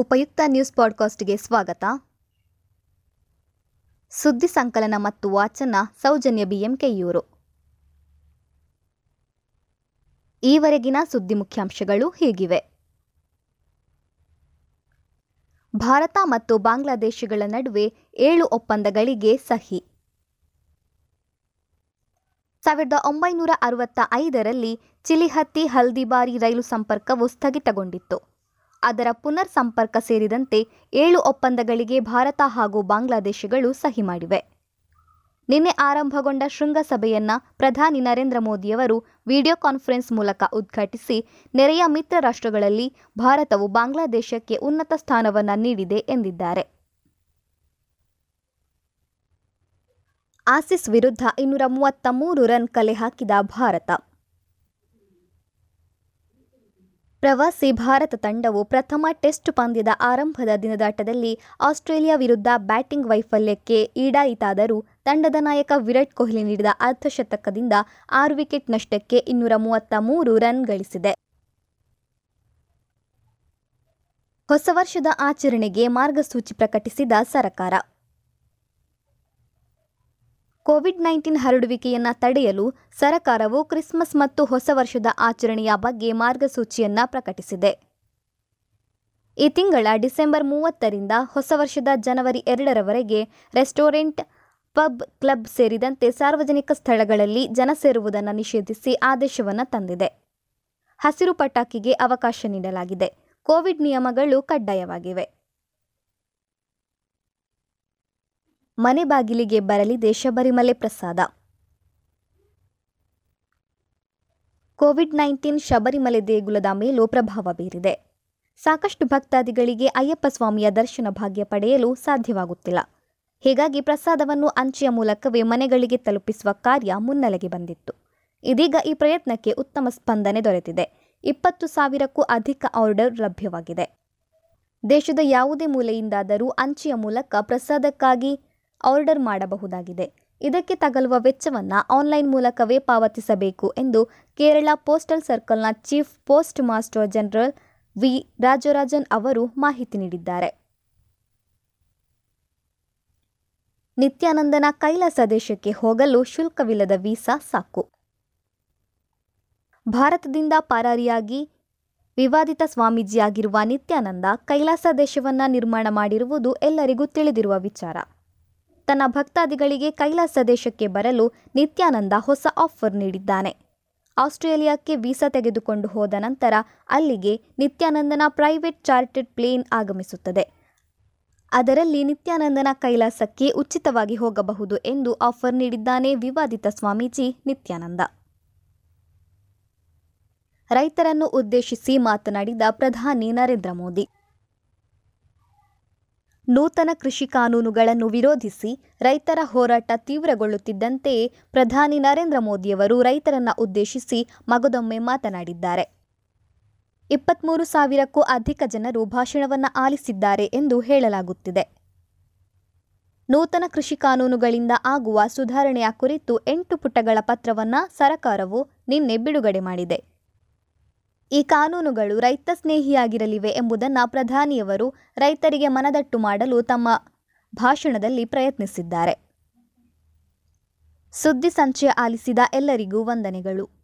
ಉಪಯುಕ್ತ ನ್ಯೂಸ್ ಪಾಡ್ಕಾಸ್ಟ್ಗೆ ಸ್ವಾಗತ. ಸುದ್ದಿ ಸಂಕಲನ ಮತ್ತು ವಾಚನ ಸೌಜನ್ಯ ಬಿಎಂಕೆಯೂರು. ಈವರೆಗಿನ ಸುದ್ದಿ ಮುಖ್ಯಾಂಶಗಳು ಹೀಗಿವೆ. ಭಾರತ ಮತ್ತು ಬಾಂಗ್ಲಾದೇಶಗಳ ನಡುವೆ ಏಳು ಒಪ್ಪಂದಗಳಿಗೆ ಸಹಿ. ಸಾವಿರದ ಒಂಬೈನೂರ ಅರವತ್ತ ಐದರಲ್ಲಿ ಚಿಲಿಹತ್ತಿ ಹಲ್ದಿಬಾರಿ ರೈಲು ಸಂಪರ್ಕವು ಸ್ಥಗಿತಗೊಂಡಿತ್ತು. ಅದರ ಪುನರ್ ಸಂಪರ್ಕ ಸೇರಿದಂತೆ ಏಳು ಒಪ್ಪಂದಗಳಿಗೆ ಭಾರತ ಹಾಗೂ ಬಾಂಗ್ಲಾದೇಶಗಳು ಸಹಿ ಮಾಡಿವೆ. ನಿನ್ನೆ ಆರಂಭಗೊಂಡ ಶೃಂಗಸಭೆಯನ್ನ ಪ್ರಧಾನಿ ನರೇಂದ್ರ ಮೋದಿಯವರು ವಿಡಿಯೋ ಕಾನ್ಫರೆನ್ಸ್ ಮೂಲಕ ಉದ್ಘಾಟಿಸಿ, ನೆರೆಯ ಮಿತ್ರ ರಾಷ್ಟ್ರಗಳಲ್ಲಿ ಭಾರತವು ಬಾಂಗ್ಲಾದೇಶಕ್ಕೆ ಉನ್ನತ ಸ್ಥಾನವನ್ನು ನೀಡಿದೆ ಎಂದಿದ್ದಾರೆ. ಆಸಿಸ್ ವಿರುದ್ಧ ಇನ್ನೂರ ಮೂವತ್ತ ಮೂರು ರನ್ ಕಲೆ ಹಾಕಿದ ಭಾರತ. ಪ್ರವಾಸಿ ಭಾರತ ತಂಡವು ಪ್ರಥಮ ಟೆಸ್ಟ್ ಪಂದ್ಯದ ಆರಂಭದ ದಿನದಾಟದಲ್ಲಿ ಆಸ್ಟ್ರೇಲಿಯಾ ವಿರುದ್ಧ ಬ್ಯಾಟಿಂಗ್ ವೈಫಲ್ಯಕ್ಕೆ ಈಡಾಯಿತಾದರೂ ತಂಡದ ನಾಯಕ ವಿರಾಟ್ ಕೊಹ್ಲಿ ನೀಡಿದ ಅರ್ಧಶತಕದಿಂದ ಆರು ವಿಕೆಟ್ ನಷ್ಟಕ್ಕೆ ಇನ್ನೂರ ಮೂವತ್ತ ಮೂರು ರನ್ ಗಳಿಸಿದೆ. ಹೊಸ ವರ್ಷದ ಆಚರಣೆಗೆ ಮಾರ್ಗಸೂಚಿ ಪ್ರಕಟಿಸಿದ ಸರಕಾರ. ಕೋವಿಡ್ ನೈನ್ಟೀನ್ ಹರಡುವಿಕೆಯನ್ನ ತಡೆಯಲು ಸರಕಾರವು ಕ್ರಿಸ್ಮಸ್ ಮತ್ತು ಹೊಸ ವರ್ಷದ ಆಚರಣೆಯ ಬಗ್ಗೆ ಮಾರ್ಗಸೂಚಿಯನ್ನ ಪ್ರಕಟಿಸಿದೆ. ಈ ತಿಂಗಳ ಡಿಸೆಂಬರ್ ಮೂವತ್ತರಿಂದ ಹೊಸ ವರ್ಷದ ಜನವರಿ ಎರಡರವರೆಗೆ ರೆಸ್ಟೋರೆಂಟ್, ಪಬ್, ಕ್ಲಬ್ ಸೇರಿದಂತೆ ಸಾರ್ವಜನಿಕ ಸ್ಥಳಗಳಲ್ಲಿ ಜನ ಸೇರುವುದನ್ನು ನಿಷೇಧಿಸಿ ಆದೇಶವನ್ನು ತಂದಿದೆ. ಹಸಿರು ಪಟಾಕಿಗೆ ಅವಕಾಶ ನೀಡಲಾಗಿದೆ. ಕೋವಿಡ್ ನಿಯಮಗಳು ಕಡ್ಡಾಯವಾಗಿವೆ. ಮನೆ ಬಾಗಿಲಿಗೆ ಬರಲಿದೆ ಶಬರಿಮಲೆ ಪ್ರಸಾದ. ಕೋವಿಡ್ ನೈನ್ಟೀನ್ ಶಬರಿಮಲೆ ದೇಗುಲದ ಮೇಲೂ ಪ್ರಭಾವ ಬೀರಿದೆ. ಸಾಕಷ್ಟು ಭಕ್ತಾದಿಗಳಿಗೆ ಅಯ್ಯಪ್ಪ ಸ್ವಾಮಿಯ ದರ್ಶನ ಭಾಗ್ಯ ಪಡೆಯಲು ಸಾಧ್ಯವಾಗುತ್ತಿಲ್ಲ. ಹೀಗಾಗಿ ಪ್ರಸಾದವನ್ನು ಅಂಚೆಯ ಮೂಲಕವೇ ಮನೆಗಳಿಗೆ ತಲುಪಿಸುವ ಕಾರ್ಯ ಮುನ್ನೆಲೆಗೆ ಬಂದಿತ್ತು. ಇದೀಗ ಈ ಪ್ರಯತ್ನಕ್ಕೆ ಉತ್ತಮ ಸ್ಪಂದನೆ ದೊರೆತಿದೆ. ಇಪ್ಪತ್ತು ಸಾವಿರಕ್ಕೂ ಅಧಿಕ ಆರ್ಡರ್ ಲಭ್ಯವಾಗಿದೆ. ದೇಶದ ಯಾವುದೇ ಮೂಲೆಯಿಂದಾದರೂ ಅಂಚೆಯ ಮೂಲಕ ಪ್ರಸಾದಕ್ಕಾಗಿ ಆರ್ಡರ್ ಮಾಡಬಹುದಾಗಿದೆ. ಇದಕ್ಕೆ ತಗಲುವ ವೆಚ್ಚವನ್ನು ಆನ್ಲೈನ್ ಮೂಲಕವೇ ಪಾವತಿಸಬೇಕು ಎಂದು Kerala postal ಸರ್ಕಲ್ನ chief postmaster general V. Rajarajan ಅವರು ಮಾಹಿತಿ ನೀಡಿದ್ದಾರೆ. ನಿತ್ಯಾನಂದನ ಕೈಲಾಸ ದೇಶಕ್ಕೆ ಹೋಗಲು ಶುಲ್ಕವಿಲ್ಲದ ವೀಸಾ ಸಾಕು. ಭಾರತದಿಂದ ಪರಾರಿಯಾಗಿ ವಿವಾದಿತ ಸ್ವಾಮೀಜಿಯಾಗಿರುವ ನಿತ್ಯಾನಂದ ಕೈಲಾಸ ದೇಶವನ್ನ ನಿರ್ಮಾಣ ಮಾಡಿರುವುದು ಎಲ್ಲರಿಗೂ ತಿಳಿದಿರುವ ವಿಚಾರ. ತನ್ನ ಭಕ್ತಾದಿಗಳಿಗೆ ಕೈಲಾಸ ದೇಶಕ್ಕೆ ಬರಲು ನಿತ್ಯಾನಂದ ಹೊಸ ಆಫರ್ ನೀಡಿದ್ದಾನೆ. ಆಸ್ಟ್ರೇಲಿಯಾಕ್ಕೆ ವೀಸಾ ತೆಗೆದುಕೊಂಡು ಹೋದ ನಂತರ ಅಲ್ಲಿಗೆ ನಿತ್ಯಾನಂದನ ಪ್ರೈವೇಟ್ ಚಾರ್ಟೆಡ್ ಪ್ಲೇನ್ ಆಗಮಿಸುತ್ತದೆ. ಅದರಲ್ಲಿ ನಿತ್ಯಾನಂದನ ಕೈಲಾಸಕ್ಕೆ ಉಚಿತವಾಗಿ ಹೋಗಬಹುದು ಎಂದು ಆಫರ್ ನೀಡಿದ್ದಾನೆ ವಿವಾದಿತ ಸ್ವಾಮೀಜಿ ನಿತ್ಯಾನಂದ. ರೈತರನ್ನು ಉದ್ದೇಶಿಸಿ ಮಾತನಾಡಿದ ಪ್ರಧಾನಿ ನರೇಂದ್ರ ಮೋದಿ. ನೂತನ ಕೃಷಿ ಕಾನೂನುಗಳನ್ನು ವಿರೋಧಿಸಿ ರೈತರ ಹೋರಾಟ ತೀವ್ರಗೊಳ್ಳುತ್ತಿದ್ದಂತೆಯೇ ಪ್ರಧಾನಿ ನರೇಂದ್ರ ಮೋದಿಯವರು ರೈತರನ್ನ ಉದ್ದೇಶಿಸಿ ಮಗದೊಮ್ಮೆ ಮಾತನಾಡಿದ್ದಾರೆ. ಇಪ್ಪತ್ಮೂರು ಸಾವಿರಕ್ಕೂ ಅಧಿಕ ಜನರು ಭಾಷಣವನ್ನು ಆಲಿಸಿದ್ದಾರೆ ಎಂದು ಹೇಳಲಾಗುತ್ತಿದೆ. ನೂತನ ಕೃಷಿ ಕಾನೂನುಗಳಿಂದ ಆಗುವ ಸುಧಾರಣೆಯ ಕುರಿತು ಎಂಟು ಪುಟಗಳ ಪತ್ರವನ್ನ ಸರಕಾರವು ನಿನ್ನೆ ಬಿಡುಗಡೆ ಮಾಡಿದೆ. ಈ ಕಾನೂನುಗಳು ರೈತ ಸ್ನೇಹಿಯಾಗಿರಲಿವೆ ಎಂಬುದನ್ನು ಪ್ರಧಾನಿಯವರು ರೈತರಿಗೆ ಮನದಟ್ಟು ಮಾಡಲು ತಮ್ಮ ಭಾಷಣದಲ್ಲಿ ಪ್ರಯತ್ನಿಸಿದ್ದಾರೆ. ಸುದ್ದಿ ಸಂಚಯ ಆಲಿಸಿದ ಎಲ್ಲರಿಗೂ ವಂದನೆಗಳು.